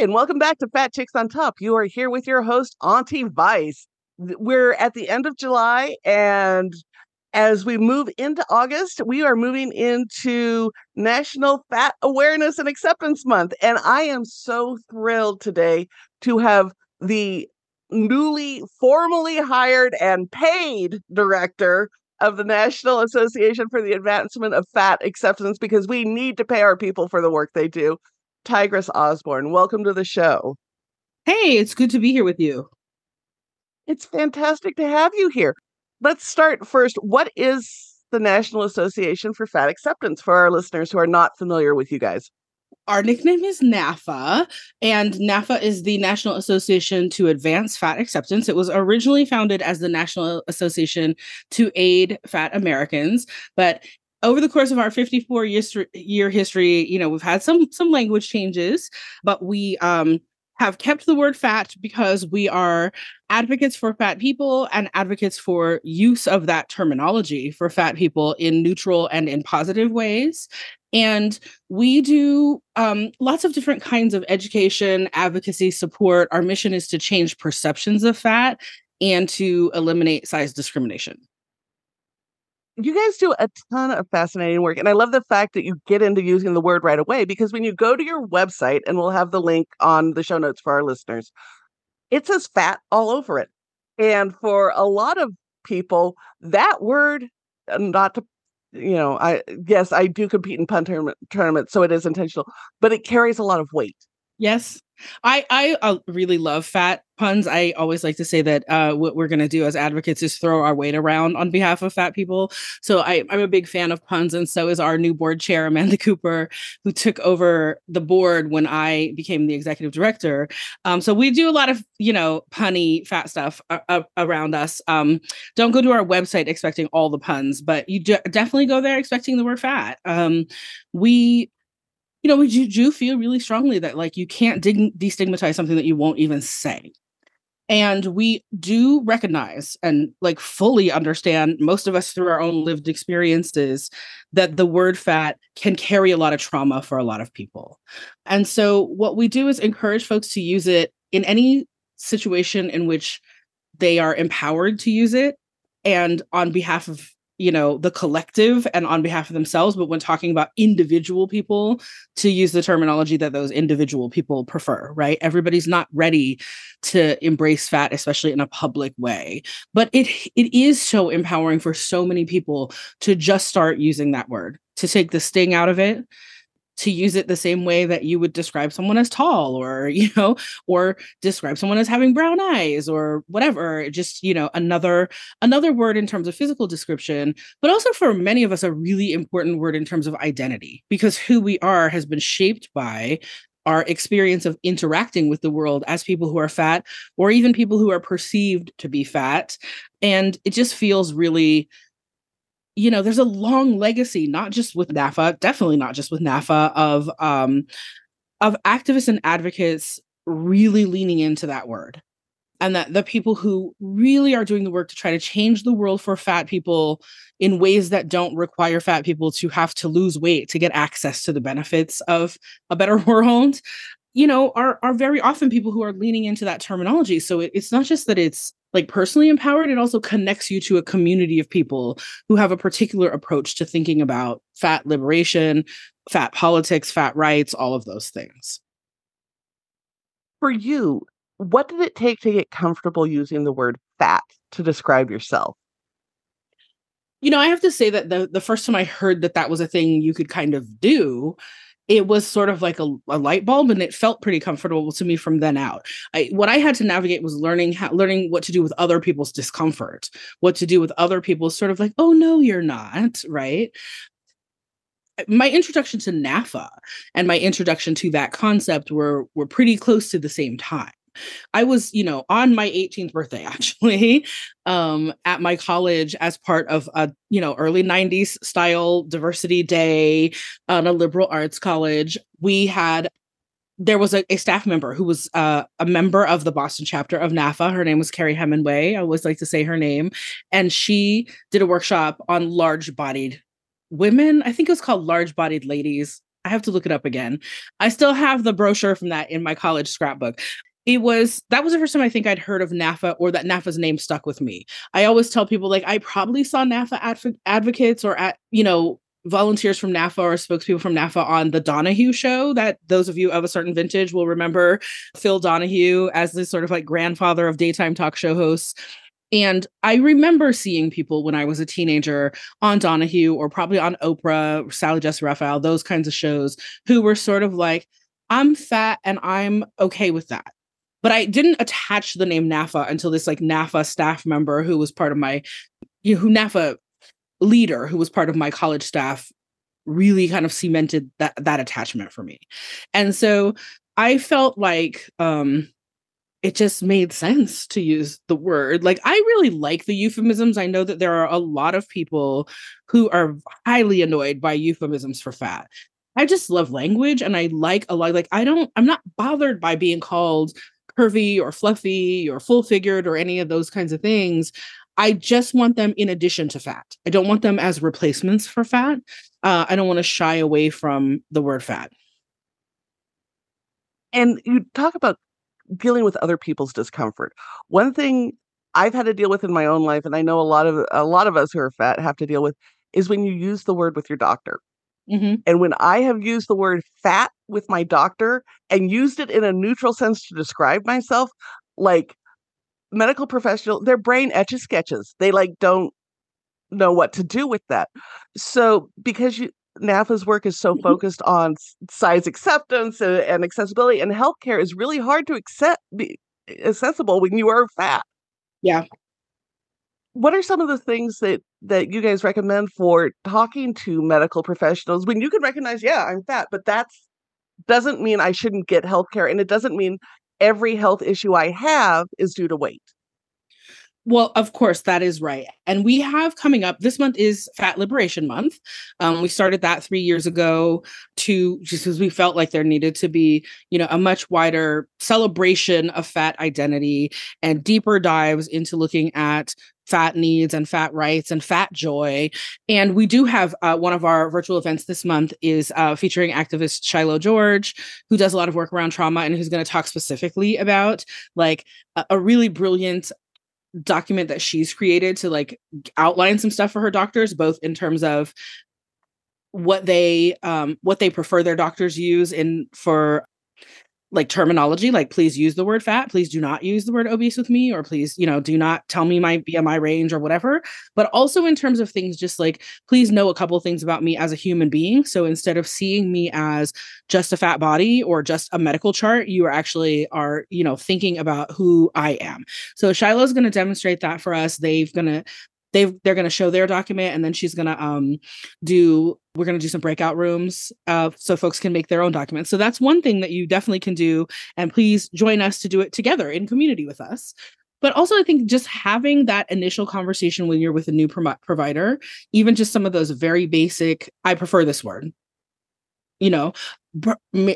And welcome back to Fat Chicks on Top. You are here with your host, Auntie Vice. We're at the end of July, and as we move into August, we are moving into National Fat Awareness and Acceptance Month. And I am so thrilled today to have the newly formally hired and paid director of the National Association for the Advancement of Fat Acceptance because we need to pay our people for the work they do. Tigress Osborne, welcome to the show. Hey, it's good to be here with you. It's fantastic to have you here. Let's start first. What is the National Association for Fat Acceptance for our listeners who are not familiar with you guys? Our nickname is NAAFA, and NAAFA is the National Association to Advance Fat Acceptance. It was originally founded as the National Association to Aid Fat Americans, but over the course of our 54 year history, you know, we've had some some language changes, but we um have kept the word fat because we are advocates for fat people and advocates for use of that terminology for fat people in neutral and in positive ways. And we do um, lots of different kinds of education, advocacy, support. Our mission is to change perceptions of fat and to eliminate size discrimination you guys do a ton of fascinating work. And I love the fact that you get into using the word right away because when you go to your website, and we'll have the link on the show notes for our listeners, it says fat all over it. And for a lot of people, that word, uh, not to, you know, I yes, I do compete in pun tournament, tournaments, so it is intentional, but it carries a lot of weight. Yes. I I uh, really love fat puns. I always like to say that uh, what we're going to do as advocates is throw our weight around on behalf of fat people. So I, I'm a big fan of puns, and so is our new board chair Amanda Cooper, who took over the board when I became the executive director. Um, so we do a lot of you know punny fat stuff uh, uh, around us. Um, don't go to our website expecting all the puns, but you d- definitely go there expecting the word fat. Um, we you know, we do, do feel really strongly that like you can't dig- destigmatize something that you won't even say. And we do recognize and like fully understand, most of us through our own lived experiences, that the word fat can carry a lot of trauma for a lot of people. And so, what we do is encourage folks to use it in any situation in which they are empowered to use it and on behalf of you know the collective and on behalf of themselves but when talking about individual people to use the terminology that those individual people prefer right? Everybody's not ready to embrace fat especially in a public way. But it it is so empowering for so many people to just start using that word to take the sting out of it to use it the same way that you would describe someone as tall or you know or describe someone as having brown eyes or whatever just you know another another word in terms of physical description. But also for many of us a really important word in terms of identity because who we are has been shaped by our experience of interacting with the world as people who are fat or even people who are perceived to be fat. And it just feels really you know, there's a long legacy, not just with NAAFA, definitely not just with NAAFA, of um, of activists and advocates really leaning into that word. And that the people who really are doing the work to try to change the world for fat people in ways that don't require fat people to have to lose weight to get access to the benefits of a better world, you know, are are very often people who are leaning into that terminology. So it, it's not just that it's like personally empowered it also connects you to a community of people who have a particular approach to thinking about fat liberation fat politics fat rights all of those things for you what did it take to get comfortable using the word fat to describe yourself you know i have to say that the the first time i heard that that was a thing you could kind of do it was sort of like a, a, light bulb and it felt pretty comfortable to me from then out. I, what i had to navigate was learning how learning what to do with other people's discomfort what to do with other people's sort of like oh no you're not right? My introduction to NAAFA and my introduction to that concept were were pretty close to the same time I was, you know, on my 18th birthday actually, um, at my college as part of a, you know, early 90s style diversity day on a liberal arts college. We had there was a, a staff member who was uh, a member of the Boston chapter of NAAFA. Her name was Carrie Hemingway. I always like to say her name. And she did a workshop on large bodied women. I think it was called Large Bodied Ladies. I have to look it up again. I still have the brochure from that in my college scrapbook it was that was the first time I think I'd heard of NAAFA or that NAAFA's name stuck with me. I always tell people like I probably saw NAAFA adv- advocates or at you know volunteers from NAAFA or spokespeople from NAAFA on the Donahue show that those of you of a certain vintage will remember Phil Donahue as the sort of like grandfather of daytime talk show hosts. And I remember seeing people when I was a teenager on Donahue or probably on Oprah, Sally Jessy Raphael, those kinds of shows who were sort of like, I'm fat and I'm okay with that but I didn't attach the name NAAFA until this like NAAFA staff member who was part of my, you know, who NAAFA leader who was part of my college staff really kind of cemented that that attachment for me. And so I felt like um it just made sense to use the word. Like I really like the euphemisms. I know that there are a lot of people who are highly annoyed by euphemisms for fat. I just love language and I like a lot like I don't I'm not bothered by being called curvy or fluffy or full figured or any of those kinds of things. I just want them in addition to fat. I don't want them as replacements for fat. Uh, I don't want to shy away from the word fat. And you talk about dealing with other people's discomfort. One thing I've had to deal with in my own life, and I know a lot of a lot of us who are fat have to deal with, is when you use the word with your doctor. Mm-hmm. And when I have used the word fat with my doctor and used it in a neutral sense to describe myself, like medical professional, their brain etches sketches. They like don't know what to do with that. So because you NAAFA's work is so mm-hmm. focused on size acceptance and, and accessibility, and healthcare is really hard to accept be accessible when you are fat. Yeah what are some of the things that that you guys recommend for talking to medical professionals when you can recognize yeah i'm fat but that's doesn't mean i shouldn't get health care and it doesn't mean every health issue i have is due to weight well, of course, that is right. And we have coming up this month is Fat Liberation Month. Um, we started that three years ago to just because we felt like there needed to be, you know, a much wider celebration of fat identity and deeper dives into looking at fat needs and fat rights and fat joy. And we do have uh, one of our virtual events this month is uh, featuring activist Shiloh George, who does a lot of work around trauma and who's going to talk specifically about like a, a really brilliant document that she's created to like outline some stuff for her doctors both in terms of what they um what they prefer their doctors use in for like terminology like please use the word fat please do not use the word obese with me or please you know do not tell me my bmi range or whatever. But also in terms of things just like please know a couple things about me as a human being. So instead of seeing me as just a fat body or just a medical chart you are actually are you know thinking about who i am. So shiloh's going to demonstrate that for us. They've going to they they're going to show their document and then she's going to um do we're going to do some breakout rooms uh, so folks can make their own documents. So that's one thing that you definitely can do and please join us to do it together in community with us. But also i think just having that initial conversation when you're with a new pro- provider even just some of those very basic i prefer this word you know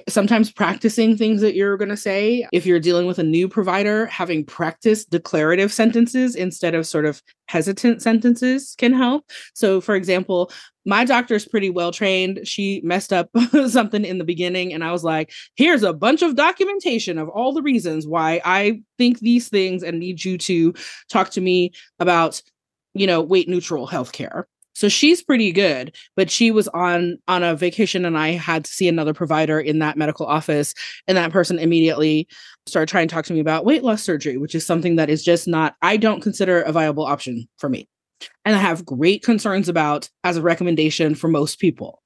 sometimes practicing things that you're going to say if you're dealing with a new provider having practiced declarative sentences instead of sort of hesitant sentences can help so for example my doctor is pretty well trained. She messed up something in the beginning, and I was like, here's a bunch of documentation of all the reasons why I think these things and need you to talk to me about, you know, weight neutral healthcare. So she's pretty good, but she was on on a vacation and I had to see another provider in that medical office and that person immediately started trying to talk to me about weight loss surgery, which is something that is just not I don't consider a viable option for me. And I have great concerns about as a recommendation for most people,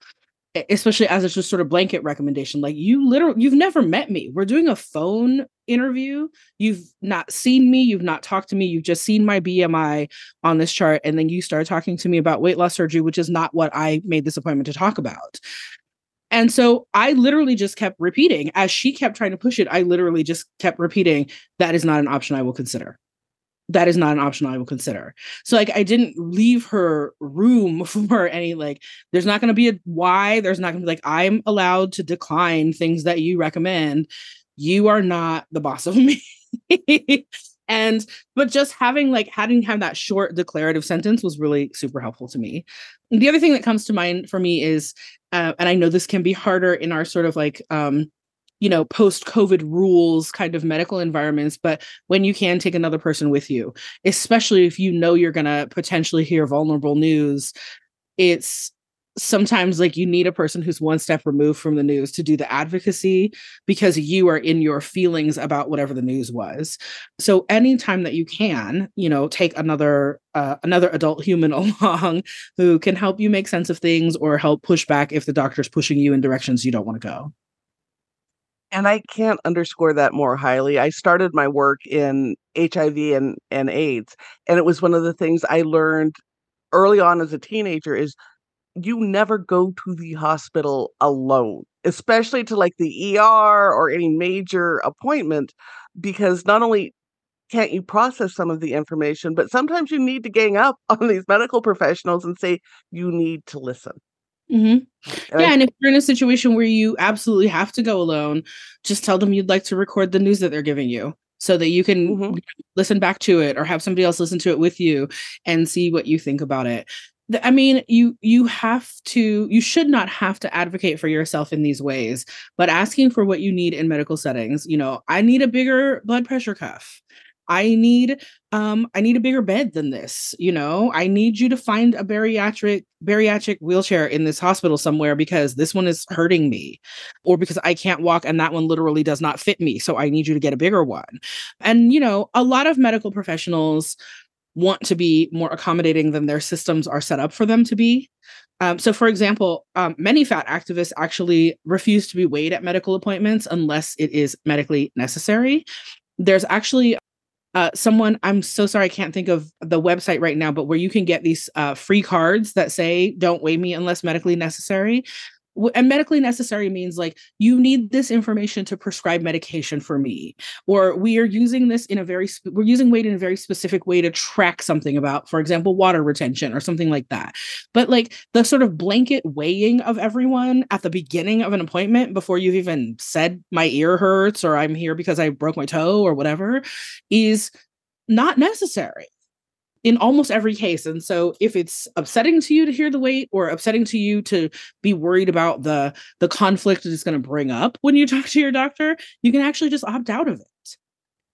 especially as it's just sort of blanket recommendation. Like you literally, you've never met me. We're doing a phone interview. You've not seen me. You've not talked to me. You've just seen my BMI on this chart. And then you start talking to me about weight loss surgery, which is not what I made this appointment to talk about. And so I literally just kept repeating as she kept trying to push it. I literally just kept repeating, that is not an option I will consider that is not an option I will consider. So like I didn't leave her room for any like there's not going to be a why there's not going to be like I'm allowed to decline things that you recommend. You are not the boss of me. and but just having like having have that short declarative sentence was really super helpful to me. The other thing that comes to mind for me is uh, and I know this can be harder in our sort of like um you know post covid rules kind of medical environments but when you can take another person with you especially if you know you're going to potentially hear vulnerable news it's sometimes like you need a person who's one step removed from the news to do the advocacy because you are in your feelings about whatever the news was. So anytime that you can you know take another uh, another adult human along who can help you make sense of things or help push back if the doctor's pushing you in directions you don't want to go and I can't underscore that more highly. I started my work in HIV and, and AIDS, and it was one of the things I learned early on as a teenager is you never go to the hospital alone, especially to like the ER or any major appointment, because not only can't you process some of the information, but sometimes you need to gang up on these medical professionals and say, you need to listen. Mm-hmm. Yeah, and if you're in a situation where you absolutely have to go alone, just tell them you'd like to record the news that they're giving you so that you can mm-hmm. listen back to it or have somebody else listen to it with you and see what you think about it. I mean, you you have to you should not have to advocate for yourself in these ways, but asking for what you need in medical settings, you know, I need a bigger blood pressure cuff. I need um I need a bigger bed than this, you know. I need you to find a bariatric bariatric wheelchair in this hospital somewhere because this one is hurting me or because I can't walk and that one literally does not fit me, so I need you to get a bigger one. And you know, a lot of medical professionals want to be more accommodating than their systems are set up for them to be. Um, so, for example, um, many fat activists actually refuse to be weighed at medical appointments unless it is medically necessary. There's actually uh, someone i'm so sorry i can't think of the website right now but where you can get these uh, free cards that say don't weigh me unless medically necessary and medically necessary means like you need this information to prescribe medication for me or we are using this in a very we're using weight in a very specific way to track something about for example water retention or something like that. But like the sort of blanket weighing of everyone at the beginning of an appointment before you've even said my ear hurts or i'm here because i broke my toe or whatever is not necessary in almost every case. And so if it's upsetting to you to hear the weight or upsetting to you to be worried about the the conflict that it's going to bring up when you talk to your doctor, you can actually just opt out of it.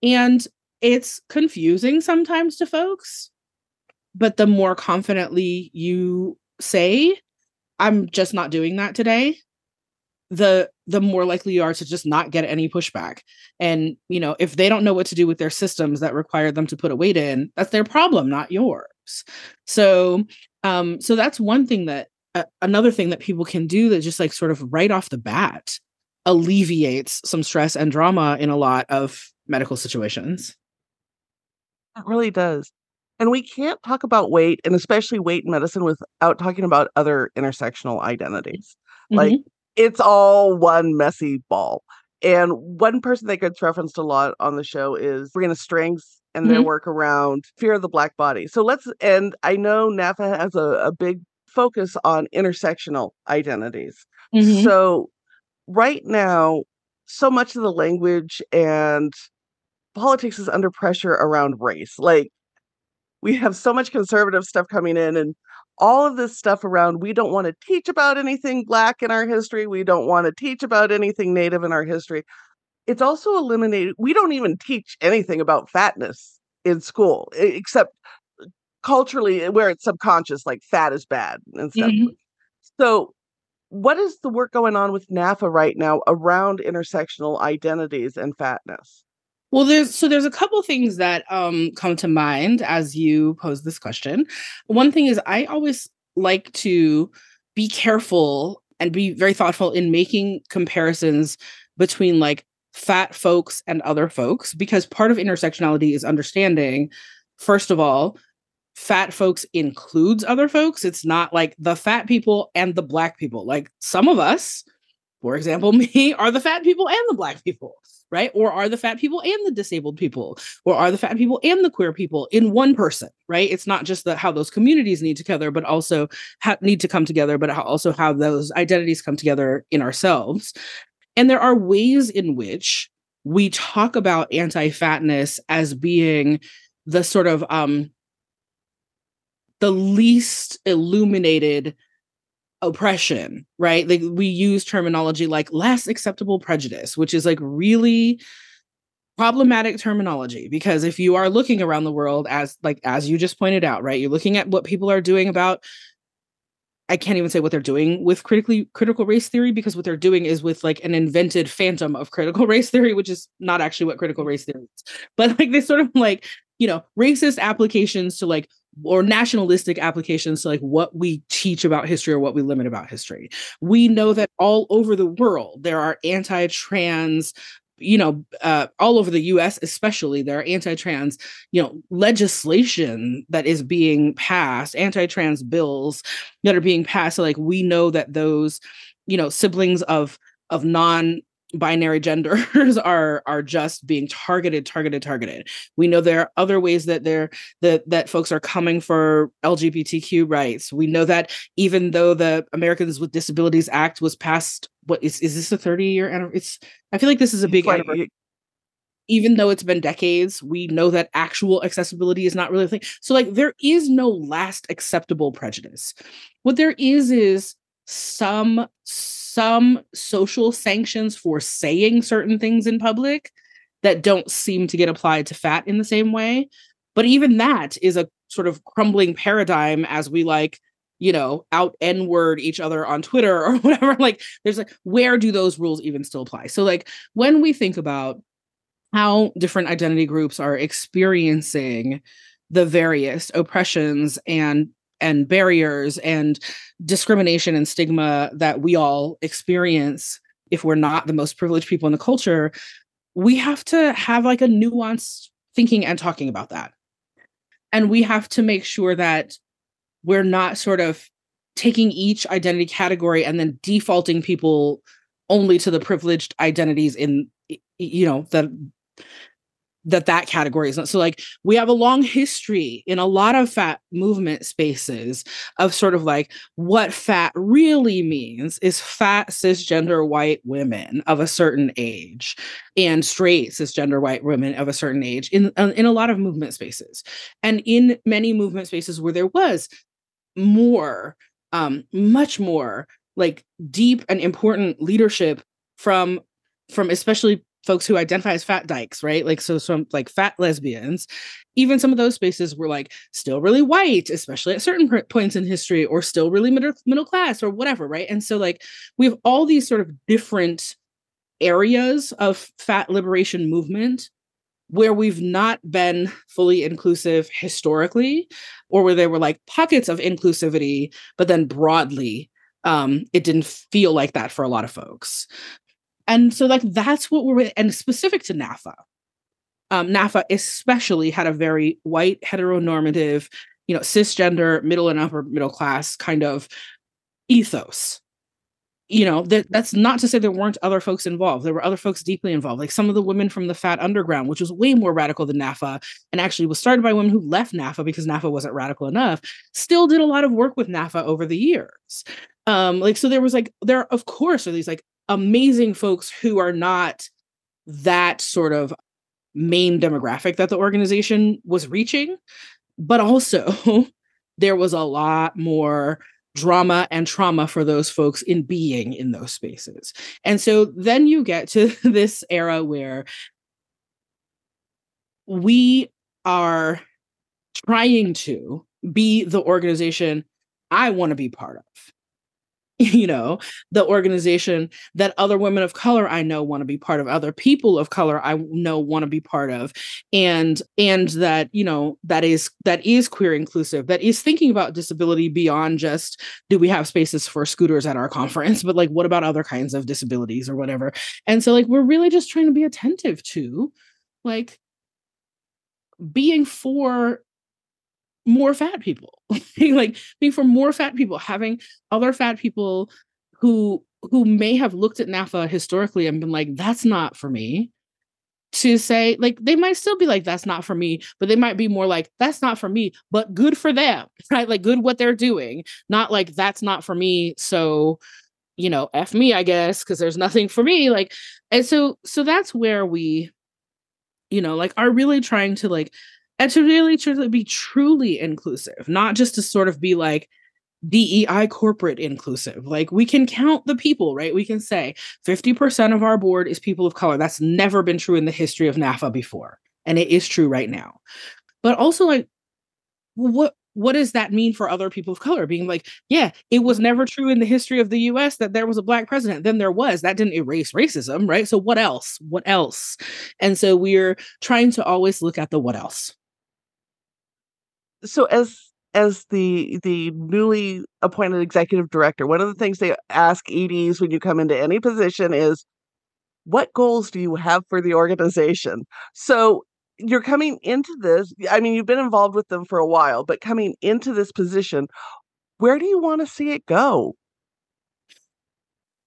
And it's confusing sometimes to folks, but the more confidently you say, I'm just not doing that today, the the more likely you are to just not get any pushback. And you know if they don't know what to do with their systems that require them to put a weight in that's their problem not yours. So um so that's one thing that uh, another thing that people can do that just like sort of right off the bat alleviates some stress and drama in a lot of medical situations. It really does. And we can't talk about weight and especially weight in medicine without talking about other intersectional identities. Mm-hmm. like it's all one messy ball. And one person that gets referenced a lot on the show is Sabrina Strings and their mm-hmm. work around fear of the black body. So let's, and I know NAAFA has a, a big focus on intersectional identities. Mm-hmm. So right now, so much of the language and politics is under pressure around race. Like we have so much conservative stuff coming in and all of this stuff around we don't want to teach about anything black in our history we don't want to teach about anything native in our history. It's also eliminated we don't even teach anything about fatness in school except culturally where it's subconscious like fat is bad and stuff. Mm-hmm. so what is the work going on with NAAFA right now around intersectional identities and fatness well, there's so there's a couple things that um, come to mind as you pose this question. One thing is I always like to be careful and be very thoughtful in making comparisons between like fat folks and other folks because part of intersectionality is understanding first of all fat folks includes other folks it's not like the fat people and the black people like some of us for example me are the fat people and the black people right? Or are the fat people and the disabled people, or are the fat people and the queer people in one person, right? It's not just the how those communities need together, but also ha- need to come together, but also how those identities come together in ourselves. And there are ways in which we talk about anti-fatness as being the sort of um the least illuminated oppression, right? Like we use terminology like less acceptable prejudice, which is like really problematic terminology because if you are looking around the world as like as you just pointed out, right? You're looking at what people are doing about I can't even say what they're doing with critically critical race theory because what they're doing is with like an invented phantom of critical race theory, which is not actually what critical race theory is. But like they sort of like, you know, racist applications to like or nationalistic applications to like what we teach about history or what we limit about history. We know that all over the world there are anti-trans you know uh, all over the US especially there are anti-trans you know legislation that is being passed anti-trans bills that are being passed so like we know that those you know siblings of of non binary genders are are just being targeted targeted targeted we know there are other ways that they're that that folks are coming for lgbtq rights we know that even though the americans with disabilities act was passed what is is this a 30 year anniversary it's i feel like this is a big anniversary even though it's been decades, we know that actual accessibility is not really a thing. So, like, there is no last acceptable prejudice. What there is is some some social sanctions for saying certain things in public that don't seem to get applied to fat in the same way. But even that is a sort of crumbling paradigm as we like, you know, out N word each other on Twitter or whatever. Like, there's like, where do those rules even still apply? So, like, when we think about how different identity groups are experiencing the various oppressions and and barriers and discrimination and stigma that we all experience if we're not the most privileged people in the culture we have to have like a nuanced thinking and talking about that. And we have to make sure that we're not sort of taking each identity category and then defaulting people only to the privileged identities in you know that that that category is not. So like we have a long history in a lot of fat movement spaces of sort of like what fat really means is fat cisgender white women of a certain age and straight cisgender white women of a certain age in uh, in a lot of movement spaces. And in many movement spaces where there was more um much more like deep and important leadership from from especially folks who identify as fat dykes, right? Like so some like fat lesbians, even some of those spaces were like still really white, especially at certain points in history, or still really middle middle class or whatever, right? And so like we have all these sort of different areas of fat liberation movement where we've not been fully inclusive historically, or where there were like pockets of inclusivity, but then broadly um, it didn't feel like that for a lot of folks. And so, like, that's what we're, and specific to NAAFA. um, NAAFA especially had a very white, heteronormative, you know, cisgender, middle and upper middle class kind of ethos. You know, that that's not to say there weren't other folks involved. There were other folks deeply involved, like some of the women from the Fat Underground, which was way more radical than NAAFA and actually was started by women who left NAAFA because NAAFA wasn't radical enough. Still did a lot of work with NAAFA over the years um like so there was like there of course are these like amazing folks who are not that sort of main demographic that the organization was reaching but also there was a lot more drama and trauma for those folks in being in those spaces. And so then you get to this era where we are trying to be the organization I want to be part of. You know, the organization that other women of color I know want to be part of, other people of color I know want to be part of, and and that you know that is that is queer inclusive, that is thinking about disability beyond just do we have spaces for scooters at our conference, but like what about other kinds of disabilities or whatever. And so like we're really just trying to be attentive to like being for more fat people. Like being for more fat people having other fat people who who may have looked at NAAFA historically and been like that's not for me to say like they might still be like that's not for me but they might be more like that's not for me but good for them right? Like good what they're doing not like that's not for me so you know f me i guess because there's nothing for me like and so so that's where we you know like are really trying to like and to really truly be truly inclusive, not just to sort of be like DEI corporate inclusive. Like we can count the people, right? We can say 50% of our board is people of color. That's never been true in the history of NAAFA before. And it is true right now. But also like what what does that mean for other people of color being like yeah it was never true in the history of the us that there was a black president then there was that didn't erase racism right so what else what else and so we're trying to always look at the what else so as as the the newly appointed executive director, one of the things they ask EDs when you come into any position is, what goals do you have for the organization? So you're coming into this. I mean, you've been involved with them for a while, but coming into this position, where do you want to see it go?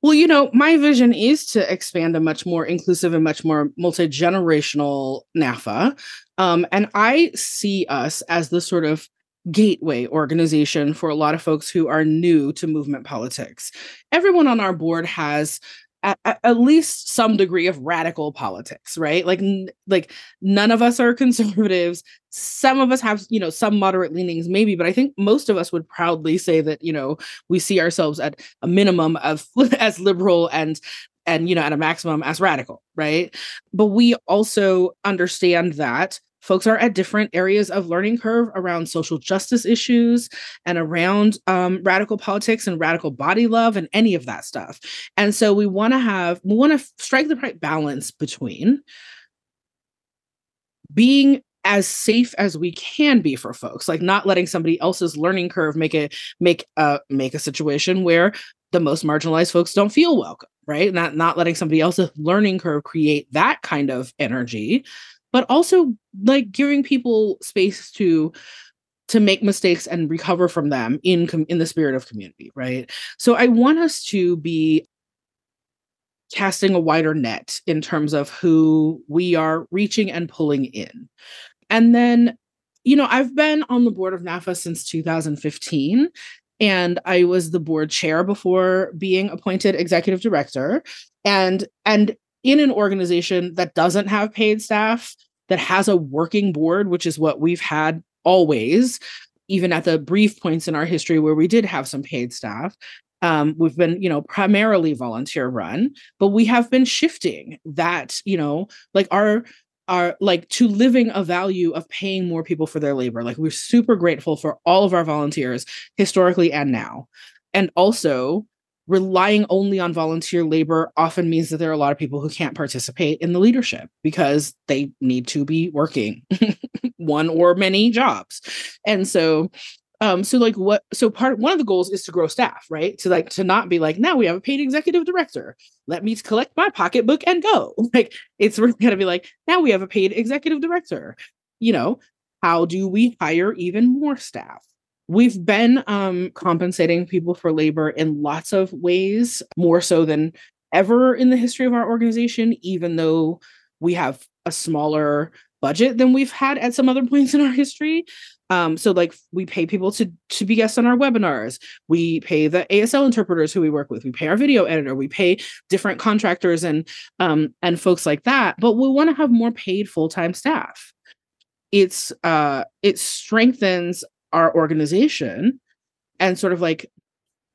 Well, you know, my vision is to expand a much more inclusive and much more multi generational NAAFA. Um, and I see us as the sort of gateway organization for a lot of folks who are new to movement politics. Everyone on our board has at, at, least some degree of radical politics, right? Like, n- like none of us are conservatives. Some of us have, you know, some moderate leanings, maybe, but I think most of us would proudly say that, you know, we see ourselves at a minimum of as liberal and and you know at a maximum as radical right but we also understand that folks are at different areas of learning curve around social justice issues and around um, radical politics and radical body love and any of that stuff. And so we want to have we want to strike the right balance between being as safe as we can be for folks like not letting somebody else's learning curve make it make a make a situation where the most marginalized folks don't feel welcome right? Not not letting somebody else's learning curve create that kind of energy but also like giving people space to to make mistakes and recover from them in com- in the spirit of community right? So i want us to be casting a wider net in terms of who we are reaching and pulling in. And then you know i've been on the board of NAAFA since 2015 and i was the board chair before being appointed executive director. And and in an organization that doesn't have paid staff, that has a working board, which is what we've had always, even at the brief points in our history where we did have some paid staff. Um, we've been, you know, primarily volunteer run, but we have been shifting that, you know, like our are like to living a value of paying more people for their labor. Like we're super grateful for all of our volunteers historically and now. And also relying only on volunteer labor often means that there are a lot of people who can't participate in the leadership because they need to be working one or many jobs. And so um so like what so part one of the goals is to grow staff right? To like to not be like now we have a paid executive director. Let me collect my pocketbook and go. Like it's really gonna be like now we have a paid executive director. You know how do we hire even more staff We've been um, compensating people for labor in lots of ways, more so than ever in the history of our organization, even though we have a smaller budget than we've had at some other points in our history. Um, so like we pay people to to be guests on our webinars. We pay the ASL interpreters who we work with. We pay our video editor. We pay different contractors and um, and folks like that. But we want to have more paid full time staff. It's uh, it strengthens our organization and sort of like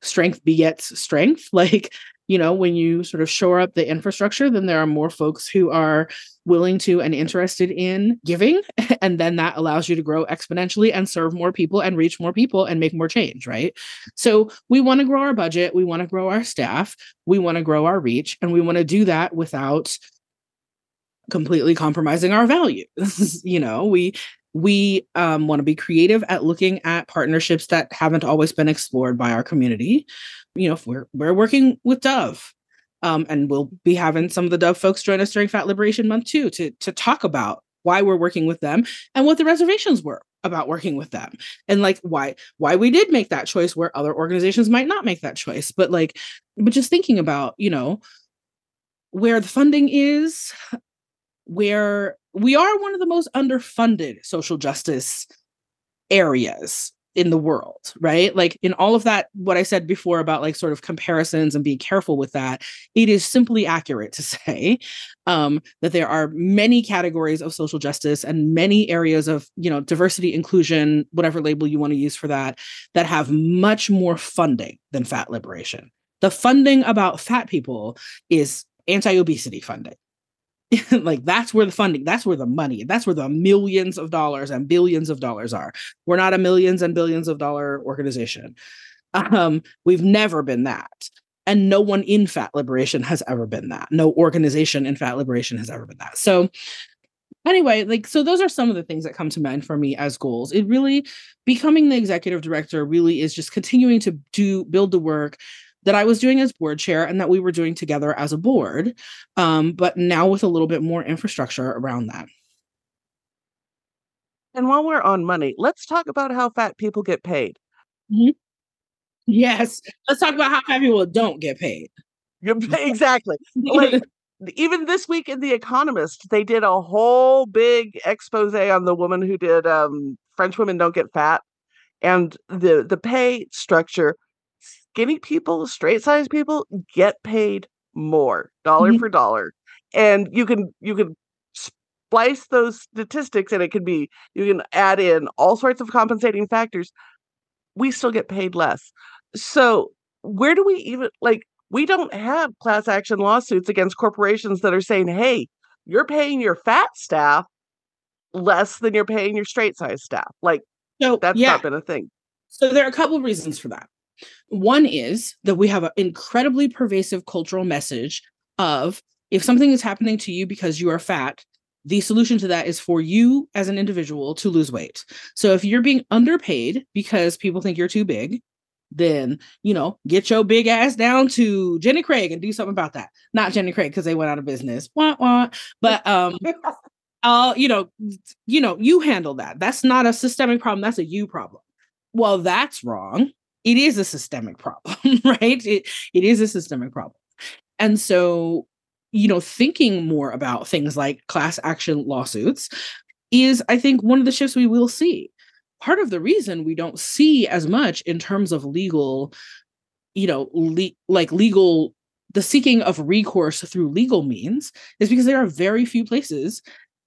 strength begets strength. Like you know when you sort of shore up the infrastructure then there are more folks who are willing to and interested in giving and then that allows you to grow exponentially and serve more people and reach more people and make more change right? So we want to grow our budget we want to grow our staff we want to grow our reach and we want to do that without completely compromising our values you know? We we um, want to be creative at looking at partnerships that haven't always been explored by our community. You know, we're we're working with Dove, um, and we'll be having some of the Dove folks join us during Fat Liberation Month too to to talk about why we're working with them and what the reservations were about working with them and like why why we did make that choice where other organizations might not make that choice but like but just thinking about you know where the funding is where we are one of the most underfunded social justice areas in the world, right? Like in all of that, what I said before about like sort of comparisons and being careful with that, it is simply accurate to say um, that there are many categories of social justice and many areas of, you know, diversity, inclusion, whatever label you want to use for that, that have much more funding than fat liberation. The funding about fat people is anti obesity funding like that's where the funding that's where the money that's where the millions of dollars and billions of dollars are. We're not a millions and billions of dollar organization. Um we've never been that. And no one in fat liberation has ever been that. No organization in fat liberation has ever been that. So anyway like so those are some of the things that come to mind for me as goals. It really becoming the executive director really is just continuing to do build the work that I was doing as board chair and that we were doing together as a board, um, but now with a little bit more infrastructure around that. And while we're on money, let's talk about how fat people get paid. Mm-hmm. Yes, let's talk about how fat people don't get paid. exactly. like even this week in The Economist, they did a whole big expose on the woman who did um, French Women Don't Get Fat and the the pay structure skinny people, straight size people get paid more dollar mm-hmm. for dollar. And you can you can splice those statistics and it can be you can add in all sorts of compensating factors. We still get paid less. So where do we even like we don't have class action lawsuits against corporations that are saying, hey, you're paying your fat staff less than you're paying your straight size staff. Like so, that's yeah. not been a thing. So there are a couple of reasons for that. One is that we have an incredibly pervasive cultural message of if something is happening to you because you are fat, the solution to that is for you as an individual to lose weight. So if you're being underpaid because people think you're too big, then you know get your big ass down to Jenny Craig and do something about that. Not Jenny Craig because they went out of business. Wah, wah. But um uh you know you know you handle that. That's not a systemic problem, that's a you problem. Well, that's wrong it is a systemic problem, right? It, it is a systemic problem. And so, you know, thinking more about things like class action lawsuits is, I think, one of the shifts we will see. Part of the reason we don't see as much in terms of legal, you know, le- like legal, the seeking of recourse through legal means is because there are very few places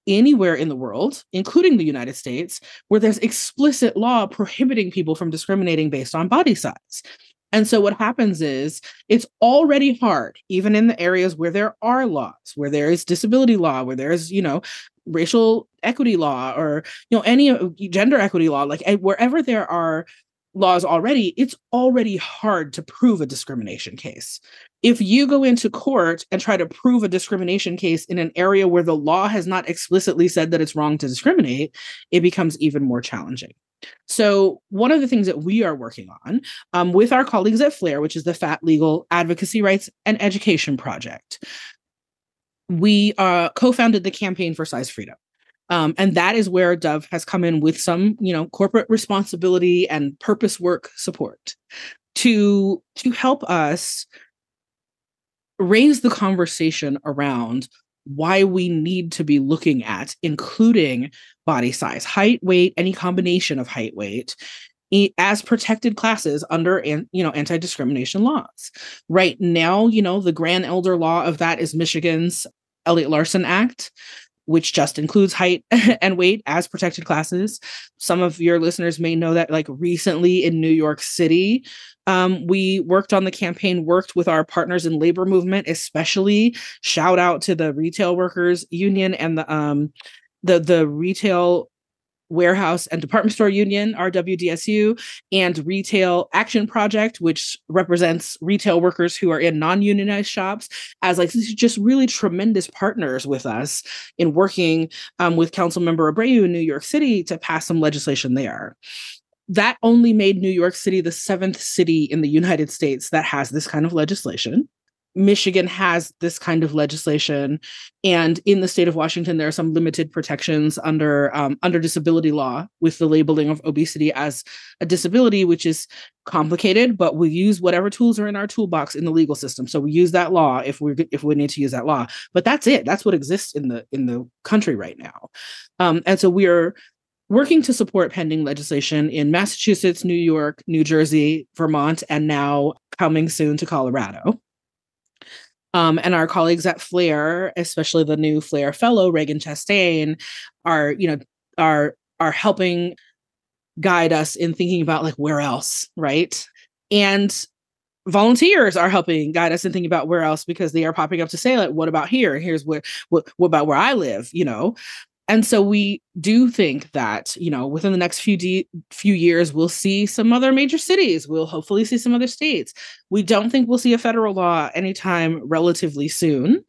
anywhere in the world, including the United States, where there's explicit law prohibiting people from discriminating based on body size. And so what happens is it's already hard, even in the areas where there are laws, where there is disability law, where there's, you know, racial equity law or, you know, any gender equity law, like eh, wherever there are laws already, it's already hard to prove a discrimination case. If you go into court and try to prove a discrimination case in an area where the law has not explicitly said that it's wrong to discriminate, it becomes even more challenging. So, one of the things that we are working on um, with our colleagues at FLARE, which is the Fat Legal Advocacy Rights and Education Project, we uh, co founded the Campaign for Size Freedom. Um, and that is where Dove has come in with some, you know, corporate responsibility and purpose work support to to help us raise the conversation around why we need to be looking at including body size, height, weight, any combination of height, weight as protected classes under you know anti-discrimination laws. Right now, you know, the grand elder law of that is Michigan's Elliott Larsen Act which just includes height and weight as protected classes. Some of your listeners may know that, like recently in New York City, um, we worked on the campaign, worked with our partners in labor movement, especially shout out to the retail workers union and the um, the the retail warehouse and department store union rwdsu and retail action project which represents retail workers who are in non-unionized shops as like just really tremendous partners with us in working um, with council member abreu in new york city to pass some legislation there that only made New York City the seventh city in the United States that has this kind of legislation. Michigan has this kind of legislation, and in the state of Washington, there are some limited protections under um, under disability law with the labeling of obesity as a disability, which is complicated. But we use whatever tools are in our toolbox in the legal system. So we use that law if we if we need to use that law. But that's it. That's what exists in the in the country right now, um, and so we are working to support pending legislation in Massachusetts, New York, New Jersey, Vermont, and now coming soon to Colorado. Um, and our colleagues at FLARE, especially the new FLARE fellow Ragen Chastain, are you know are are helping guide us in thinking about like where else, right? And volunteers are helping guide us in thinking about where else because they are popping up to say like what about here? Here's what, what about where i live? You know and so we do think that you know within the next few de- few years we'll see some other major cities we'll hopefully see some other states we don't think we'll see a federal law anytime relatively soon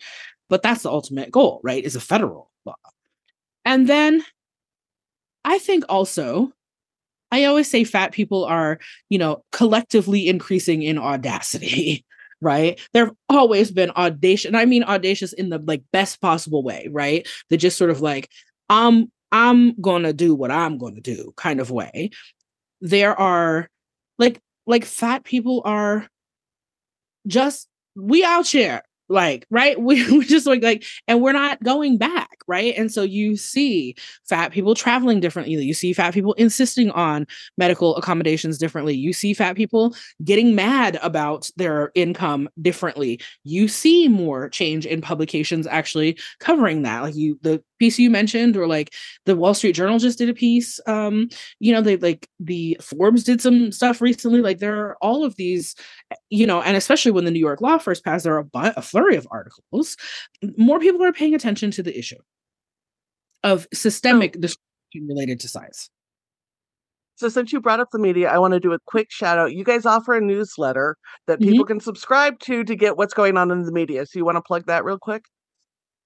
but that's the ultimate goal right is a federal law and then i think also i always say fat people are you know collectively increasing in audacity right? There have always been audacious, and I mean audacious in the like best possible way, right? That just sort of like, I'm I'm gonna do what I'm gonna do kind of way. There are like like fat people are just we out here like right? We, we just like like and we're not going back right? And so you see fat people traveling differently. You see fat people insisting on medical accommodations differently. You see fat people getting mad about their income differently. You see more change in publications actually covering that. Like you the piece you mentioned or like the wall street journal just did a piece um you know they like the forbes did some stuff recently like there are all of these you know and especially when the new york law first passed there are a, a flurry of articles more people are paying attention to the issue of systemic oh. discrimination related to size so since you brought up the media, I want to do a quick shout out. You guys offer a newsletter that people mm-hmm. can subscribe to to get what's going on in the media. So you want to plug that real quick?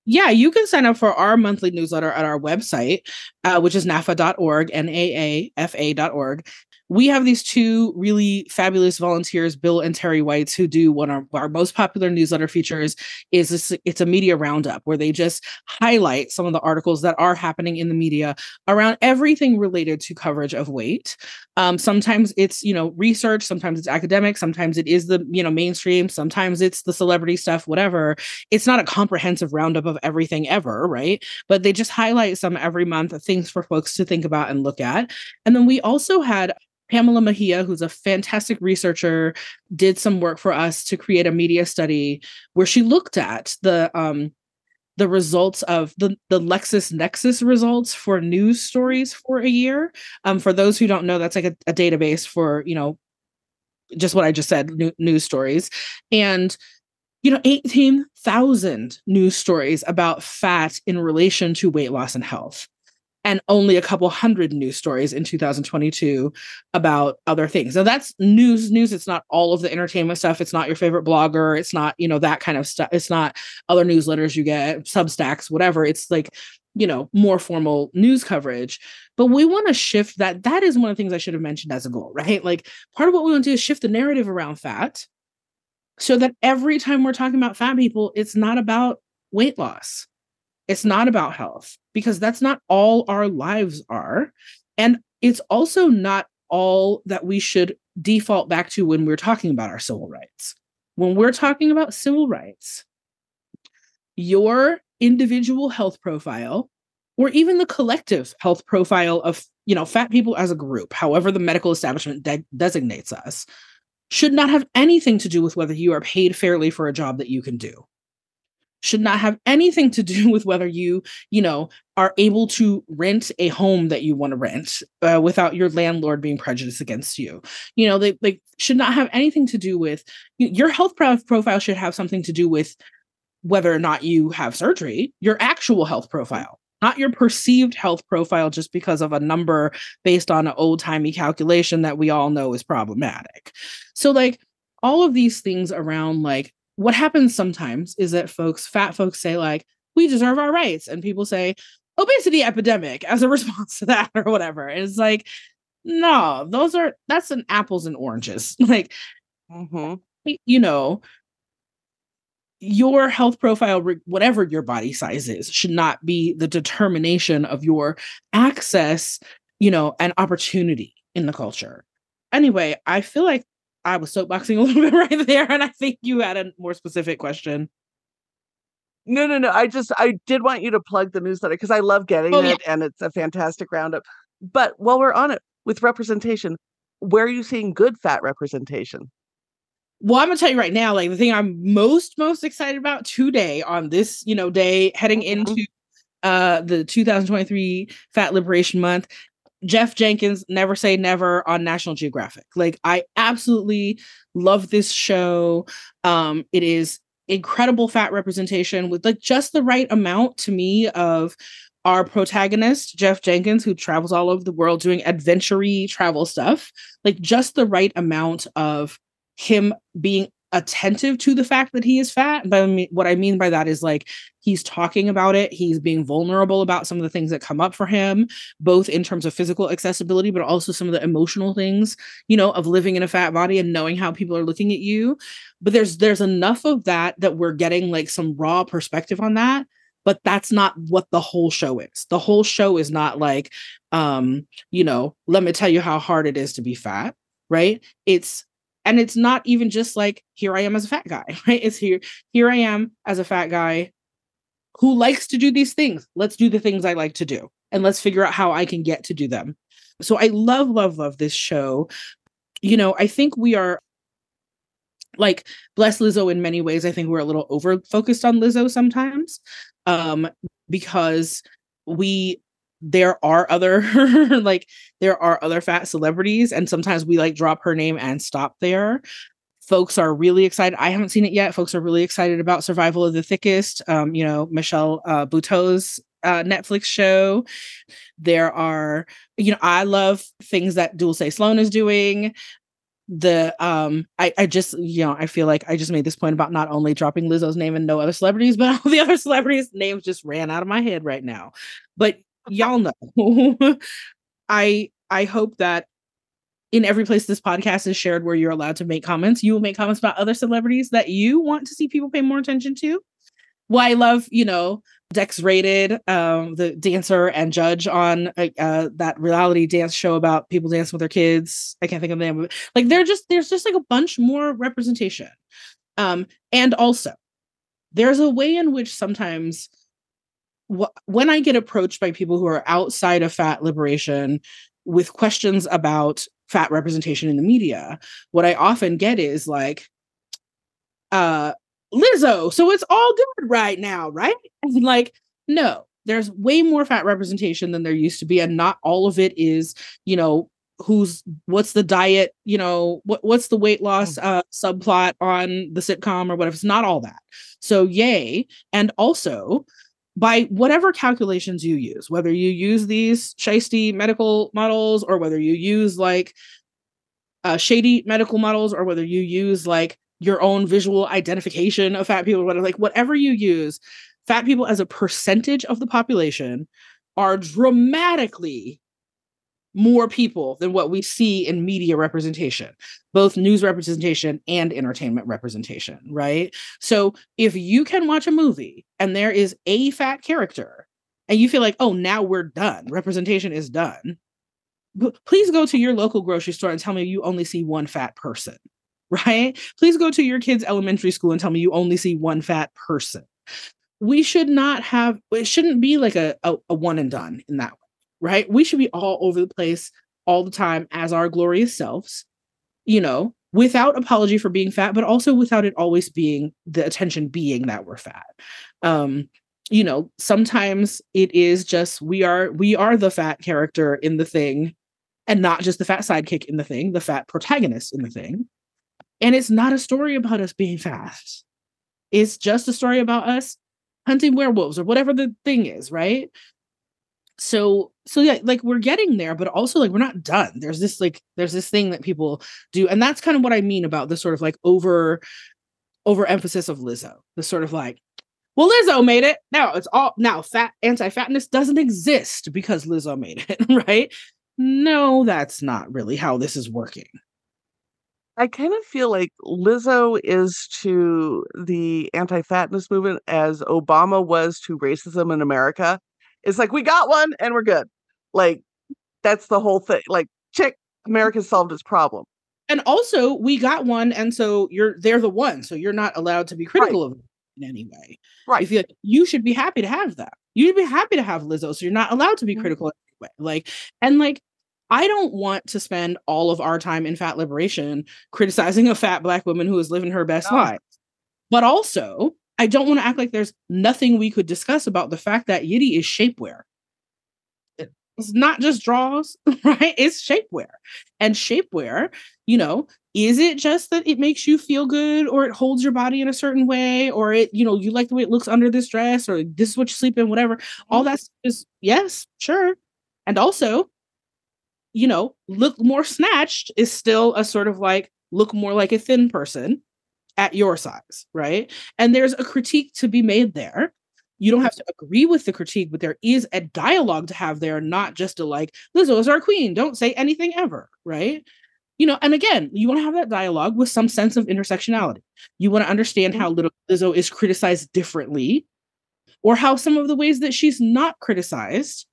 Yeah, you can sign up for our monthly newsletter at our website, uh, which is naafa.org, N-A-A-F-A.org we have these two really fabulous volunteers, Bill and Terry Whites, who do one of our most popular newsletter features is this, it's a media roundup where they just highlight some of the articles that are happening in the media around everything related to coverage of weight. Um, sometimes it's you know research, sometimes it's academic, sometimes it is the you know mainstream, sometimes it's the celebrity stuff, whatever. It's not a comprehensive roundup of everything ever, right? But they just highlight some every month things for folks to think about and look at. And then we also had Pamela Mejia, who's a fantastic researcher, did some work for us to create a media study where she looked at the um, the results of the the LexisNexis results for news stories for a year. Um, for those who don't know, that's like a, a database for you know just what I just said, new, news stories, and you know, 18,000 news stories about fat in relation to weight loss and health and only a couple hundred news stories in 2022 about other things. Now that's news news it's not all of the entertainment stuff, it's not your favorite blogger, it's not, you know, that kind of stuff. It's not other newsletters you get, Substacks, whatever. It's like, you know, more formal news coverage. But we want to shift that that is one of the things I should have mentioned as a goal, right? Like part of what we want to do is shift the narrative around fat so that every time we're talking about fat people, it's not about weight loss it's not about health because that's not all our lives are. And it's also not all that we should default back to when we're talking about our civil rights. When we're talking about civil rights, your individual health profile or even the collective health profile of you know fat people as a group however the medical establishment de- designates us should not have anything to do with whether you are paid fairly for a job that you can do should not have anything to do with whether you, you know, are able to rent a home that you want to rent uh, without your landlord being prejudiced against you. You know, they, they should not have anything to do with your health profile should have something to do with whether or not you have surgery, your actual health profile, not your perceived health profile just because of a number based on an old timey calculation that we all know is problematic. So, like, all of these things around like what happens sometimes is that folks, fat folks say, like, we deserve our rights. And people say, obesity epidemic as a response to that or whatever. And it's like, no, those are, that's an apples and oranges. like, mm-hmm. you know, your health profile, whatever your body size is, should not be the determination of your access, you know, and opportunity in the culture. Anyway, I feel like I was soapboxing a little bit right there, and I think you had a more specific question. No, no, no. I just I did want you to plug the newsletter because I love getting oh, it yeah. and it's a fantastic roundup. But while we're on it with representation, where are you seeing good fat representation? Well, I'm gonna tell you right now, like the thing I'm most most excited about today on this, you know, day heading mm-hmm. into uh the 2023 Fat Liberation Month Jeff Jenkins, Never Say Never on National Geographic. Like I absolutely love this show. Um, it is incredible fat representation with like just the right amount to me of our protagonist, Jeff Jenkins, who travels all over the world doing adventure travel stuff, like just the right amount of him being attentive to the fact that he is fat. But what I mean by that is like he's talking about it, he's being vulnerable about some of the things that come up for him, both in terms of physical accessibility, but also some of the emotional things, you know, of living in a fat body and knowing how people are looking at you. But there's there's enough of that that we're getting like some raw perspective on that but that's not what the whole show is. The whole show is not like, um, you know, let me tell you how hard it is to be fat, right? It's and it's not even just like here i am as a fat guy right? It's here here i am as a fat guy who likes to do these things. Let's do the things i like to do and let's figure out how i can get to do them. So i love love love this show. You know i think we are like bless lizzo in many ways. I think we're a little over focused on lizzo sometimes um because we there are other like there are other fat celebrities and sometimes we like drop her name and stop there. Folks are really excited i haven't seen it yet folks are really excited about survival of the thickest um you know michelle uh buteau's uh, netflix show. There are you know i love things that Dulcé Sloan is doing. The um I, I just you know I feel like I just made this point about not only dropping Lizzo's name and no other celebrities, but all the other celebrities' names just ran out of my head right now. But y'all know. I I hope that in every place this podcast is shared where you're allowed to make comments, you will make comments about other celebrities that you want to see people pay more attention to. Well, I love, you know, Dex Rated, um, the dancer and judge on uh, uh, that reality dance show about people dancing with their kids. I can't think of the name of it. Like, they're just there's just like a bunch more representation. Um, and also, there's a way in which sometimes when I get approached by people who are outside of fat liberation with questions about fat representation in the media, what I often get is like, uh, Lizzo, so it's all good right now, right? And like, no, there's way more fat representation than there used to be, and not all of it is, you know, who's what's the diet, you know, what what's the weight loss mm. uh subplot on the sitcom or whatever. It's not all that. So yay. And also by whatever calculations you use, whether you use these shisty medical models or whether you use like uh, shady medical models or whether you use like your own visual identification of fat people, whatever, like whatever you use, fat people as a percentage of the population are dramatically more people than what we see in media representation, both news representation and entertainment representation, right? So if you can watch a movie and there is a fat character and you feel like, oh, now we're done, representation is done, please go to your local grocery store and tell me you only see one fat person, right? Please go to your kid's elementary school and tell me you only see one fat person. We should not have, it shouldn't be like a, a, a one and done in that right? We should be all over the place all the time as our glorious selves, you know, without apology for being fat, but also without it always being the attention being that we're fat. Um, you know, sometimes it is just we are we are the fat character in the thing and not just the fat sidekick in the thing, the fat protagonist in the thing. And it's not a story about us being fat. It's just a story about us hunting werewolves or whatever the thing is, right? So so yeah, like we're getting there, but also like we're not done. There's this like there's this thing that people do, and that's kind of what I mean about the sort of like over overemphasis of Lizzo. The sort of like, well, Lizzo made it. Now it's all now fat anti-fatness doesn't exist because Lizzo made it, right? No, that's not really how this is working. I kind of feel like Lizzo is to the anti-fatness movement as Obama was to racism in America. It's like we got one and we're good. Like that's the whole thing. Like check America solved its problem. And also, we got one, and so you're they're the one, so you're not allowed to be critical right. of them in any way. Right. If you you should be happy to have that. You'd be happy to have Lizzo, so you're not allowed to be mm-hmm. critical anyway. Like and like I don't want to spend all of our time in fat liberation criticizing a fat black woman who is living her best no. life. But also, I don't want to act like there's nothing we could discuss about the fact that Yitty is shapewear. It's not just draws, right? It's shapewear. And shapewear, you know, is it just that it makes you feel good or it holds your body in a certain way or it, you know, you like the way it looks under this dress or this is what you sleep in, whatever. All mm-hmm. that is yes, sure. And also, you know, look more snatched is still a sort of like look more like a thin person at your size, right? And there's a critique to be made there. You don't have to agree with the critique, but there is a dialogue to have there, not just a like, Lizzo is our queen, don't say anything ever, right? You know, and again, you want to have that dialogue with some sense of intersectionality. You want to understand how mm-hmm. little Lizzo is criticized differently, or how some of the ways that she's not criticized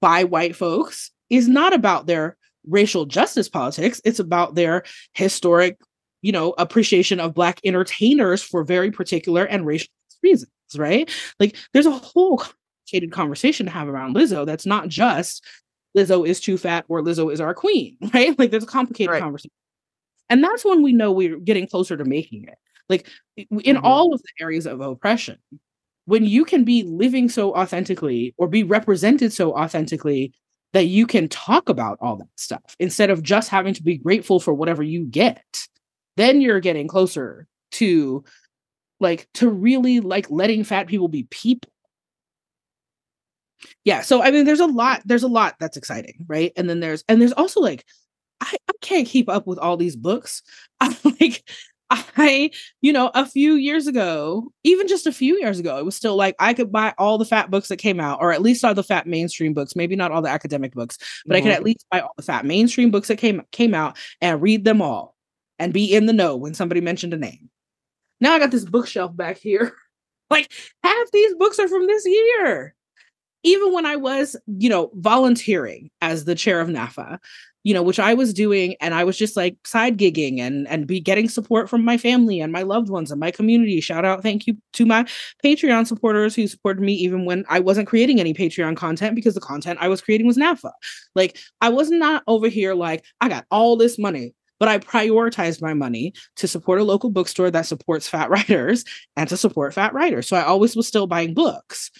by white folks is not about their racial justice politics. It's about their historic, you know, appreciation of Black entertainers for very particular and racial reasons, right? Like there's a whole complicated conversation to have around Lizzo that's not just Lizzo is too fat or Lizzo is our queen, right? Like there's a complicated right. conversation. And that's when we know we're getting closer to making it. Like in mm-hmm. all of the areas of oppression, when you can be living so authentically or be represented so authentically that you can talk about all that stuff instead of just having to be grateful for whatever you get then you're getting closer to like to really like letting fat people be people yeah so i mean there's a lot there's a lot that's exciting right and then there's and there's also like I, I can't keep up with all these books i'm like I, you know, a few years ago, even just a few years ago, it was still like I could buy all the fat books that came out, or at least all the fat mainstream books, maybe not all the academic books, but mm-hmm. I could mm-hmm. at least buy all the fat mainstream books that came came out and read them all and be in the know when somebody mentioned a name. Now I got this bookshelf back here. like half these books are from this year. Even when I was, you know, volunteering as the chair of NAAFA, you know, which I was doing, and I was just like side gigging and and be getting support from my family and my loved ones and my community. Shout out, thank you to my Patreon supporters who supported me even when I wasn't creating any Patreon content because the content I was creating was NAAFA. Like I was not over here like I got all this money, but I prioritized my money to support a local bookstore that supports fat writers and to support fat writers. So I always was still buying books,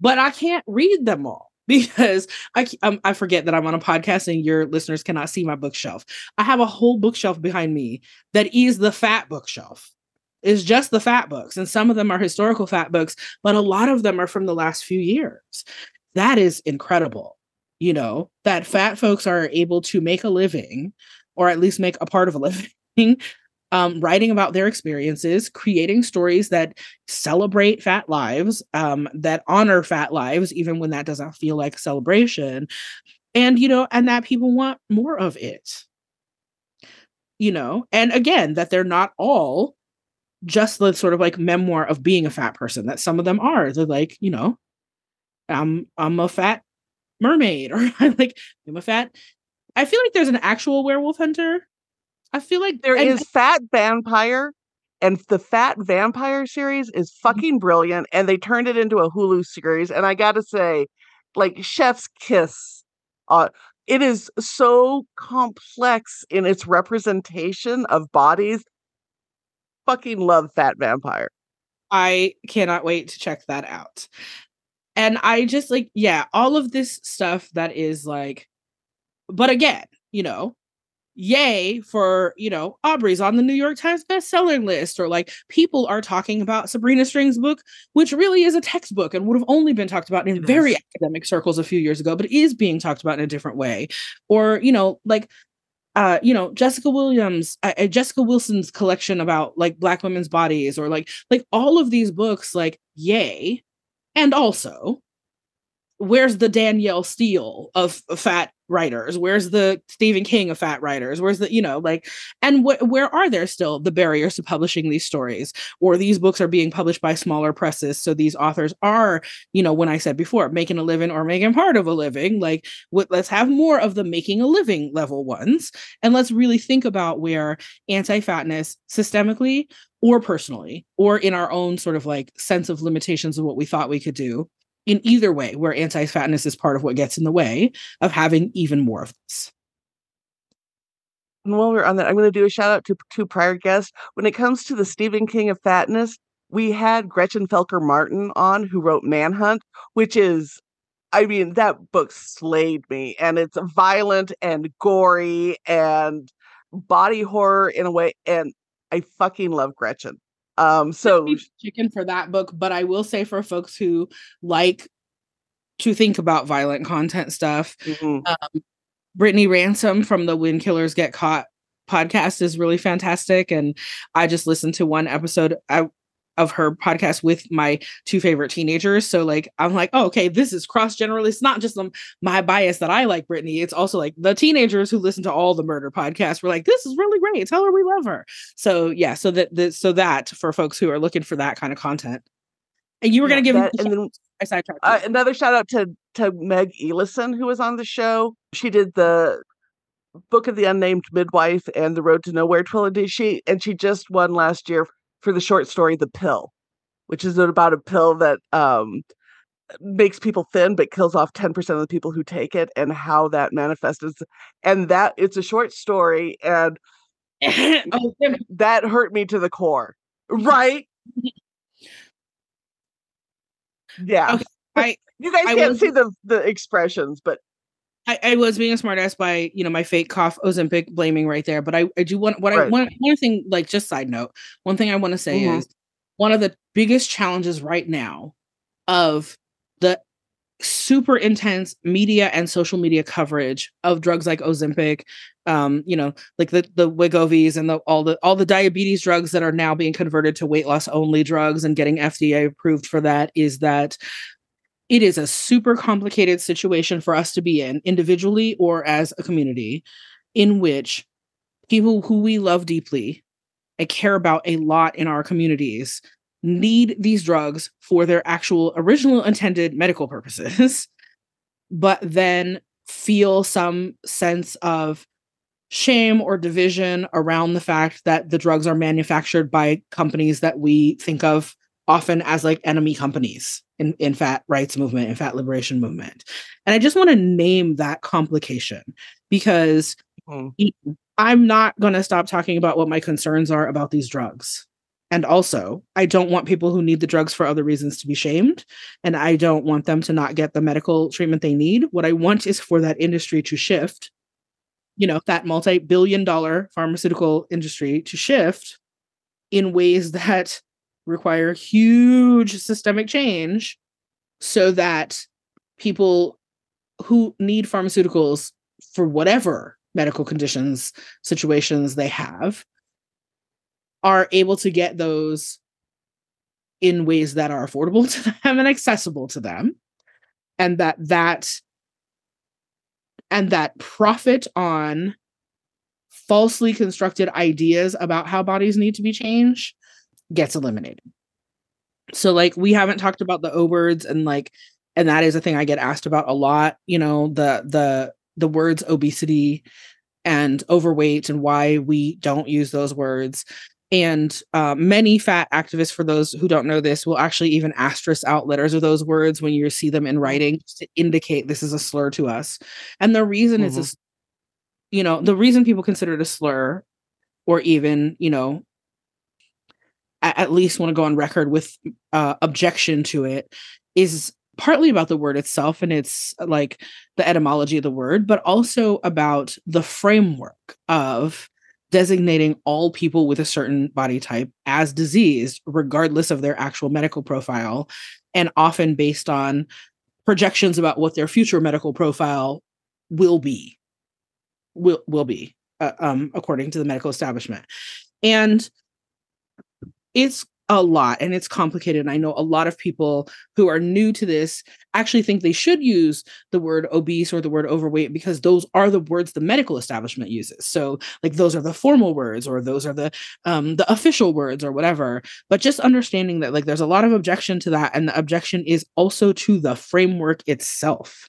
but I can't read them all because I um, I forget that I'm on a podcast and your listeners cannot see my bookshelf. I have a whole bookshelf behind me that is the fat bookshelf. Is just the fat books, and some of them are historical fat books, but a lot of them are from the last few years. That is incredible. You know that fat folks are able to make a living, or at least make a part of a living um, writing about their experiences, creating stories that celebrate fat lives, um, that honor fat lives, even when that doesn't feel like a celebration. And, you know, and that people want more of it. You know, and again, that they're not all just the sort of like memoir of being a fat person, that some of them are. They're like, you know, I'm I'm a fat mermaid, or I'm like, I'm a fat. I feel like there's an actual werewolf hunter I feel like there and- is Fat Vampire, and the Fat Vampire series is mm-hmm. fucking brilliant. And they turned it into a Hulu series. And I got to say, like Chef's Kiss, uh, it is so complex in its representation of bodies. Fucking love Fat Vampire. I cannot wait to check that out. And I just like, yeah, all of this stuff that is like, but again, you know, yay for you know aubrey's on the new york times bestseller list or like people are talking about Sabrina Strings' book which really is a textbook and would have only been talked about in very academic circles a few years ago but is being talked about in a different way. Or you know like uh, you know, Jessica Williams, uh, uh, Jessica Wilson's collection about like black women's bodies, or like like all of these books, like yay, and also where's the Danielle Steel of, of fat writers? Where's the Stephen King of fat writers? Where's the, you know, like, and wh- where are there still the barriers to publishing these stories? Or these books are being published by smaller presses. So these authors are, you know, when I said before, making a living or making part of a living, like, what, let's have more of the making a living level ones. And let's really think about where anti fatness systemically or personally or in our own sort of like sense of limitations of what we thought we could do in either way, where anti fatness is part of what gets in the way of having even more of this. And while we're on that, I'm going to do a shout out to two prior guests. When it comes to the Stephen King of fatness, we had Gretchen Felker Martin on, who wrote Manhunt, which is, I mean, that book slayed me. And it's violent and gory and body horror in a way. And I fucking love Gretchen. Um, so chicken for that book, but I will say for folks who like to think about violent content stuff, mm-hmm. um, Brittany Ransom from the When Killers Get Caught podcast is really fantastic, and I just listened to one episode. I of her podcast with my two favorite teenagers. So like I'm like, oh, okay, this is cross generally. It's not just um, my bias that I like Brittany. It's also like the teenagers who listen to all the murder podcasts were like, this is really great. Tell her we love her. So yeah, so that, that so that for folks who are looking for that kind of content. And you were gonna give that, and then, I sidetracked. Uh, another shout out to to Meg Elison who was on the show. She did the Book of the Unnamed Midwife and the Road to Nowhere trilogy. She and she just won last year for the short story The Pill, which is about a pill that um, makes people thin but kills off 10% of the people who take it and how that manifests. And that it's a short story and oh, that hurt me to the core. Right? yeah. Okay. I, you guys can't was, see the the expressions, but I, I, was being a smartass by you know my fake cough Ozempic blaming right there, but I, I do want what right. I one one thing like just side note one thing I want to say mm-hmm. is one of the biggest challenges right now of the super intense media and social media coverage of drugs like Ozempic, um, you know, like the the Wegovy's and the all the all the diabetes drugs that are now being converted to weight loss only drugs and getting FDA approved for that is that it is a super complicated situation for us to be in individually or as a community in which people who we love deeply and care about a lot in our communities need these drugs for their actual original intended medical purposes but then feel some sense of shame or division around the fact that the drugs are manufactured by companies that we think of often as like enemy companies in, in fat rights movement and fat liberation movement. And I just want to name that complication because mm. I'm not going to stop talking about what my concerns are about these drugs. And also, I don't want people who need the drugs for other reasons to be shamed. And I don't want them to not get the medical treatment they need. What I want is for that industry to shift, you know, that multi billion dollar pharmaceutical industry to shift in ways that require huge systemic change so that people who need pharmaceuticals for whatever medical conditions situations they have are able to get those in ways that are affordable to them and accessible to them. And that that and that profit on falsely constructed ideas about how bodies need to be changed gets eliminated. So like we haven't talked about the O words and like and that is a thing I get asked about a lot, you know, the the the words obesity and overweight and why we don't use those words. and uh, many fat activists, for those who don't know this, will actually even asterisk out letters of those words when you see them in writing to indicate this is a slur to us. And the reason mm-hmm. it's a, you know, the reason people consider it a slur, or even, you know, at, least want to go on record with uh, objection to it, is partly about the word itself and its like the etymology of the word, but also about the framework of designating all people with a certain body type as diseased, regardless of their actual medical profile, and often based on projections about what their future medical profile will be, will will be, uh, um, according to the medical establishment, and it's a lot and it's complicated. And I know a lot of people who are new to this actually think they should use the word obese or the word overweight because those are the words the medical establishment uses. So like those are the formal words or those are the um the official words or whatever. But just understanding that like there's a lot of objection to that and the objection is also to the framework itself.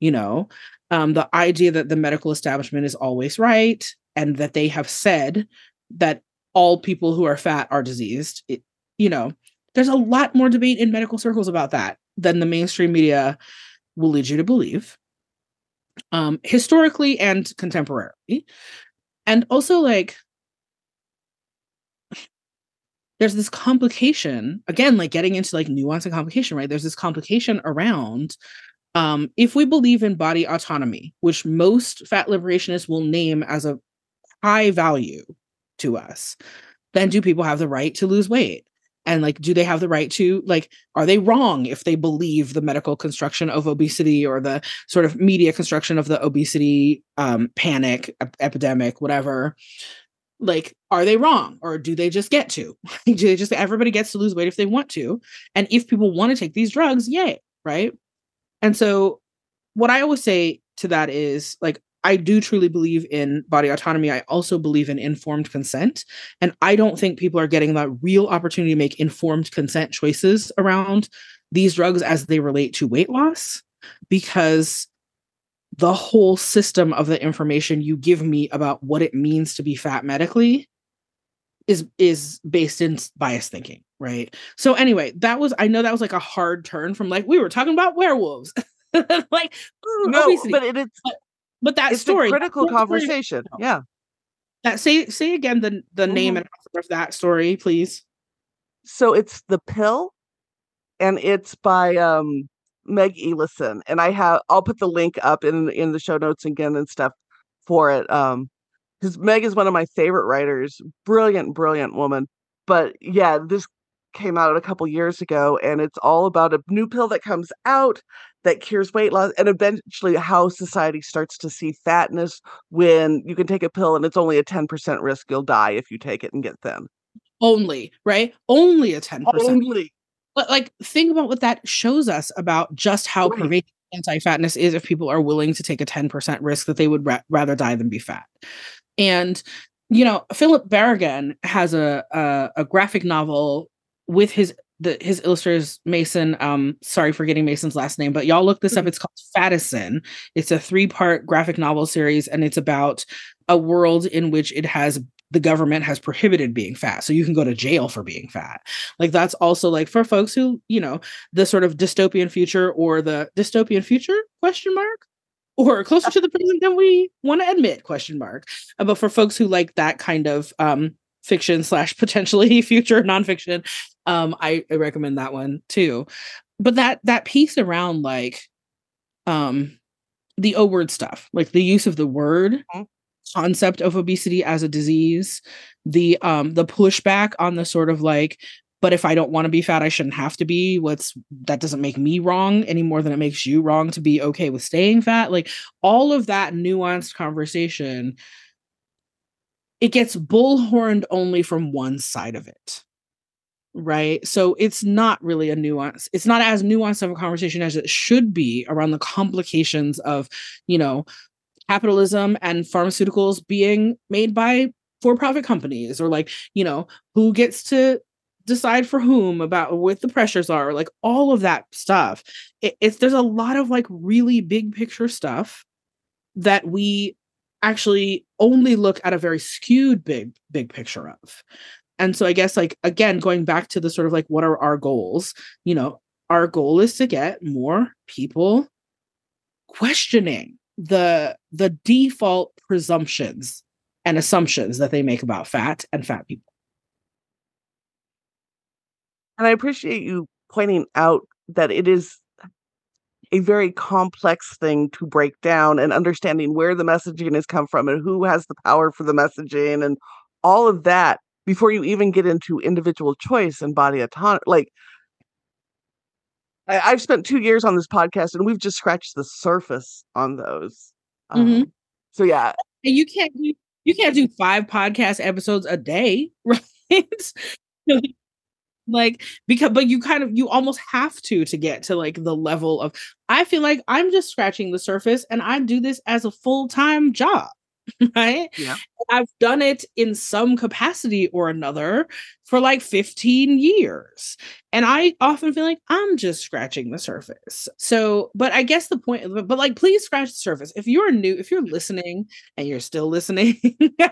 You know, um the idea that the medical establishment is always right and that they have said that all people who are fat are diseased. It, you know, there's a lot more debate in medical circles about that than the mainstream media will lead you to believe. Um, historically and contemporarily. And also like there's this complication again like getting into like nuance and complication right there's this complication around um if we believe in body autonomy which most fat liberationists will name as a high value to us then do people have the right to lose weight? And like do they have the right to like are they wrong if they believe the medical construction of obesity or the sort of media construction of the obesity um panic ep- epidemic whatever? Like are they wrong or do they just get to? Do they just everybody gets to lose weight if they want to and if people want to take these drugs yay right? And so what i always say to that is like I do truly believe in body autonomy. I also believe in informed consent. And I don't think people are getting that real opportunity to make informed consent choices around these drugs as they relate to weight loss because the whole system of the information you give me about what it means to be fat medically is is based in bias thinking right so anyway that was i know that was like a hard turn from like we were talking about werewolves like no obesity. but it is but but that it's story, critical conversation. Story. Yeah. That say say again the the mm-hmm. name and author of that story, please. So it's the pill, and it's by um Meg Elison, and I have I'll put the link up in in the show notes again and stuff for it. Um, because Meg is one of my favorite writers, brilliant, brilliant woman. But yeah, this came out a couple years ago, and it's all about a new pill that comes out that cures weight loss and eventually how society starts to see fatness when you can take a pill and it's only a 10% risk you'll die if you take it and get thin. Only, right? Only a 10%. Only. But like think about what that shows us about just how right. pervasive anti-fatness is if people are willing to take a 10% risk that they would ra- rather die than be fat. And you know, Philip Berrigan has a, a, a graphic novel with his the his illustrators Mason. Um, sorry for getting Mason's last name, but y'all look this up. Mm-hmm. It's called Fattison. It's a three part graphic novel series, and it's about a world in which it has the government has prohibited being fat so you can go to jail for being fat like that's also like for folks who you know the sort of dystopian future or the dystopian future question mark or closer to the present than we want to admit question mark uh, but for folks who like that kind of um fiction slash potentially future nonfiction um I, I recommend that one too but that that piece around like um the o word stuff like the use of the word mm-hmm. concept of obesity as a disease the um the pushback on the sort of like but if i don't want to be fat i shouldn't have to be what's that doesn't make me wrong any more than it makes you wrong to be okay with staying fat like all of that nuanced conversation it gets bullhorned only from one side of it right? So it's not really a nuance it's not as nuanced of a conversation as it should be around the complications of you know capitalism and pharmaceuticals being made by for-profit companies or like you know who gets to decide for whom about what the pressures are like all of that stuff. It, it's there's a lot of like really big picture stuff that we actually only look at a very skewed big big picture of and so i guess like again going back to the sort of like what are our goals? You know our goal is to get more people questioning the the default presumptions and assumptions that they make about fat and fat people. And i appreciate you pointing out that it is a very complex thing to break down and understanding where the messaging has come from and who has the power for the messaging and all of that before you even get into individual choice and body autonomy. Like, I, have spent two years on this podcast and we've just scratched the surface on those. Mm-hmm. Um, so yeah, and you can't do you can't do five podcast episodes a day, right? like because but you kind of you almost have to to get to like the level of i feel like i'm just scratching the surface and i do this as a full-time job right? Yeah. I've done it in some capacity or another for like 15 years and i often feel like i'm just scratching the surface. So but i guess the point but, like please scratch the surface. If you're new if you're listening and you're still listening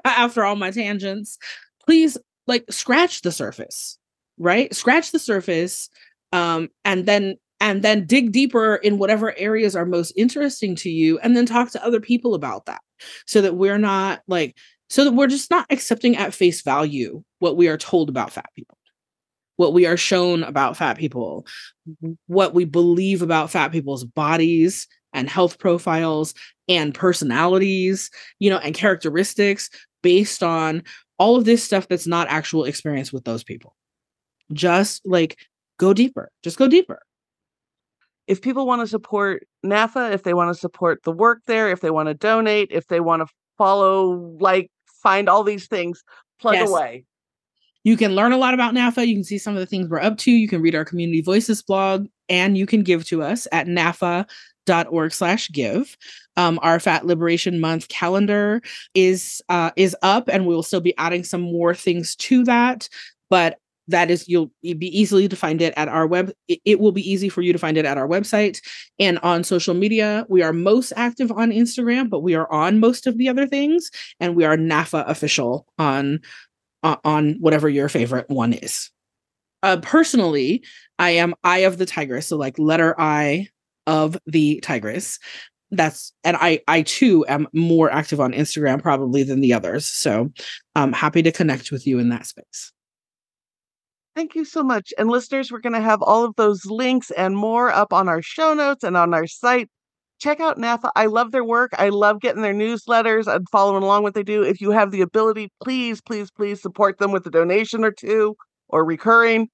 after all my tangents please like scratch the surface right? Scratch the surface um, and then and then dig deeper in whatever areas are most interesting to you and then talk to other people about that so that we're not like so that we're just not accepting at face value what we are told about fat people what we are shown about fat people what we believe about fat people's bodies and health profiles and personalities you know and characteristics based on all of this stuff that's not actual experience with those people. Just like go deeper just go deeper if people want to support NAAFA, if they want to support the work there, if they want to donate, if they want to follow, like, find all these things, plug yes. away. You can learn a lot about NAAFA. You can see some of the things we're up to. You can read our community voices blog, and you can give to us at naafa.org slash give. Um, our Fat Liberation Month calendar is uh, is up, and we will still be adding some more things to that. But that is you'll be easily to find it at our web it, will be easy for you to find it at our website and on social media. We are most active on instagram but we are on most of the other things and we are naafa official on uh, on whatever your favorite one is. Uh, personally i am eye of the tigress so like letter i of the tigress. That's and i i too am more active on instagram probably than the others so i'm happy to connect with you in that space Thank you so much. And listeners, we're going to have all of those links and more up on our show notes and on our site. Check out NAAFA. I love their work. I love getting their newsletters and following along what they do. If you have the ability, please, please, please support them with a donation or two or recurring.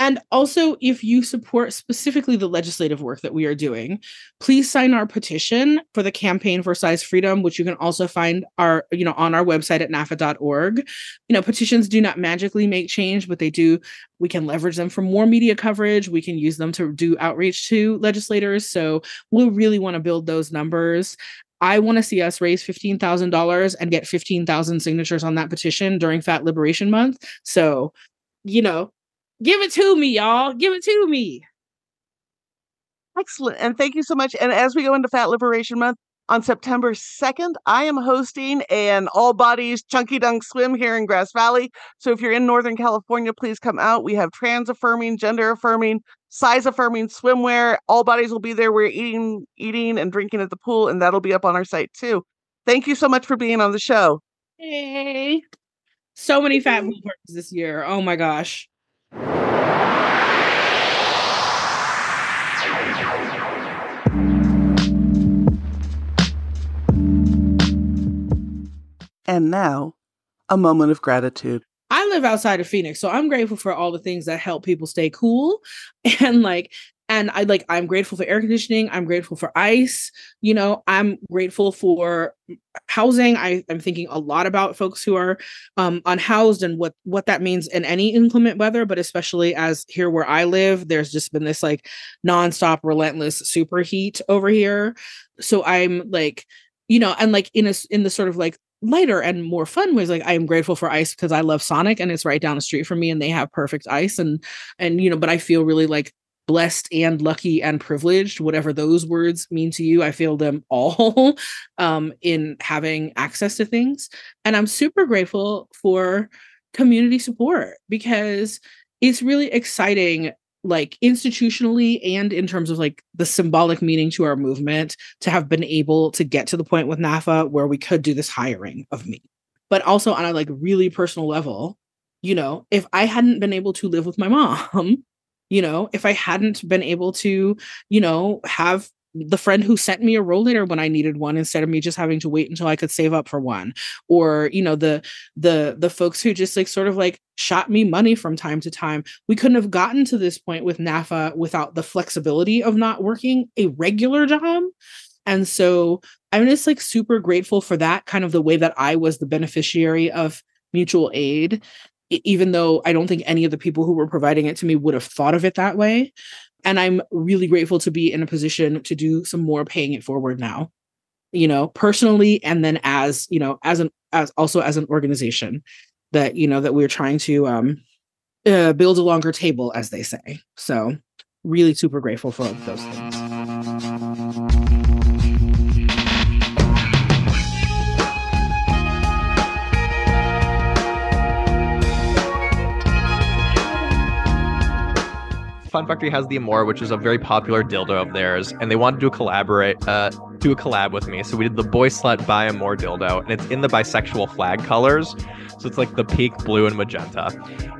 And also, if you support specifically the legislative work that we are doing, please sign our petition for the campaign for size freedom, which you can also find our, you know, on our website at naafa.org. You know, petitions do not magically make change, but they do. We can leverage them for more media coverage. We can use them to do outreach to legislators. So we really want to build those numbers. I want to see us raise $15,000 and get 15,000 signatures on that petition during Fat Liberation Month. So, you know, Give it to me, y'all. Give it to me. Excellent. And thank you so much. And as we go into Fat Liberation Month on September 2nd, I am hosting an all bodies chunky dunk swim here in Grass Valley. So if you're in Northern California, please come out. We have trans affirming, gender affirming, size affirming swimwear. All bodies will be there. We're eating, eating and drinking at the pool, and that'll be up on our site too. Thank you so much for being on the show. Hey. So many fat boomers this year. Oh my gosh. And now, a moment of gratitude. I live outside of Phoenix, so I'm grateful for all the things that help people stay cool and like and I like I'm grateful for air conditioning, I'm grateful for ice, you know, I'm grateful for housing. I, am thinking a lot about folks who are um, unhoused and what what that means in any inclement weather, but especially as here where I live, there's just been this like nonstop, relentless super heat over here. So I'm like, you know, and like in a in the sort of like lighter and more fun ways like i am grateful for ice because i love sonic and it's right down the street from me and they have perfect ice and and you know but i feel really like blessed and lucky and privileged whatever those words mean to you i feel them all um, in having access to things and i'm super grateful for community support because it's really exciting like institutionally and in terms of like the symbolic meaning to our movement to have been able to get to the point with NAAFA where we could do this hiring of me. But also on a like really personal level, you know, if I hadn't been able to live with my mom, you know, if I hadn't been able to, you know, have the friend who sent me a rollator when I needed one instead of me just having to wait until I could save up for one. Or you know the the the folks who just like sort of like shot me money from time to time. We couldn't have gotten to this point with NAAFA without the flexibility of not working a regular job. And so I'm just like super grateful for that kind of the way that I was the beneficiary of mutual aid even though I don't think any of the people who were providing it to me would have thought of it that way. And i'm really grateful to be in a position to do some more paying it forward now you know personally and then as you know as an as also as an organization that you know that we're trying to um uh, build a longer table as they say. So really super grateful for those things Fun Factory has the Amor, which is a very popular dildo of theirs, and they wanted to collaborate, uh, do a collab with me. So we did the Boy Slut Bi Amor dildo, and it's in the bisexual flag colors. So it's like the pink, blue, and magenta.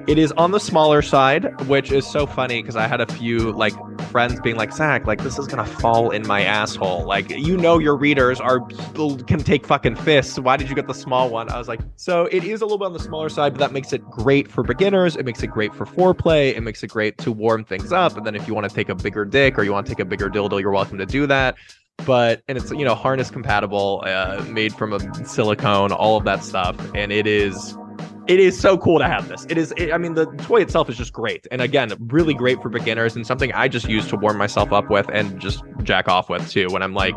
It is on the smaller side, which is so funny because I had a few like friends being like, Zach, like this is gonna fall in my asshole. Like you know your readers are can take fucking fists. Why did you get the small one? I was like, so it is a little bit on the smaller side, but that makes it great for beginners. It makes it great for foreplay. It makes it great to warm things up. And then if you want to take a bigger dick or you want to take a bigger dildo, you're welcome to do that but and it's you know harness compatible uh, made from a silicone all of that stuff and it is it is so cool to have this. It is it, i mean the toy itself is just great and again really great for beginners and something i just use to warm myself up with and just jack off with too when i'm like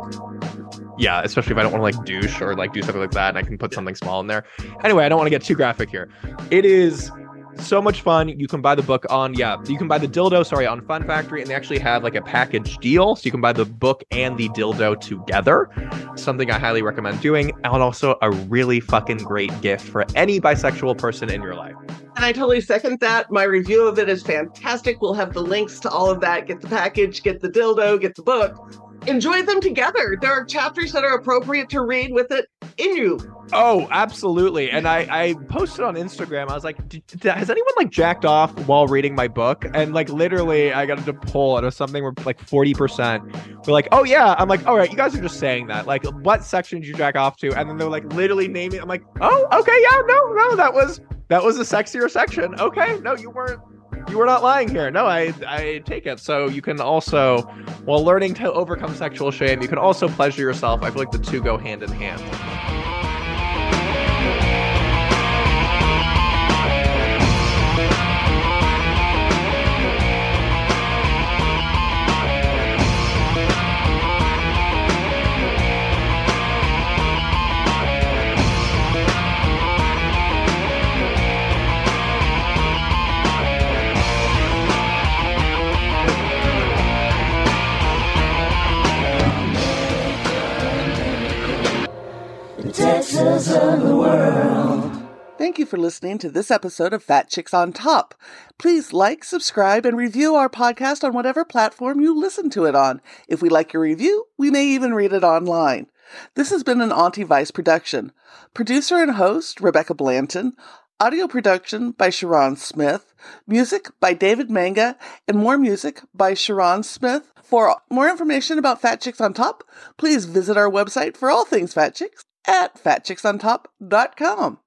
yeah especially if i don't want to like douche or like do something like that and i can put something small in there. Anyway i don't want to get too graphic here. It is so much fun. You can buy the book on, yeah, you can buy the dildo, sorry, on Fun Factory, and they actually have like a package deal. So you can buy the book and the dildo together. Something I highly recommend doing. And also a really fucking great gift for any bisexual person in your life. And I totally second that. My review of it is fantastic. We'll have the links to all of that. Get the package, get the dildo, get the book enjoy them together. There are chapters that are appropriate to read with it in you. Oh, absolutely. And I, I posted on Instagram. I was like, has anyone like jacked off while reading my book? And like literally, I got to poll it or something where like 40% were like, oh yeah. I'm like, all right, you guys are just saying that. Like, what section did you jack off to? And then they're like literally naming. I'm like, oh, okay, yeah, no, no, that was that was a sexier section. Okay, no, you weren't you were not lying here. No, I I take it. So you can also, while learning to overcome sexual shame, you can also pleasure yourself. I feel like the two go hand in hand. Of the world. Thank you for listening to this episode of Fat Chicks on Top. Please like, subscribe, and review our podcast on whatever platform you listen to it on. If we like your review, we may even read it online. This has been an Auntie Vice production. Producer and host, Rebecca Blanton. Audio production by Sharon Smith. Music by David Manga. And more music by Sharon Smith. For more information about Fat Chicks on Top, please visit our website for all things Fat Chicks at fatchicksontop.com.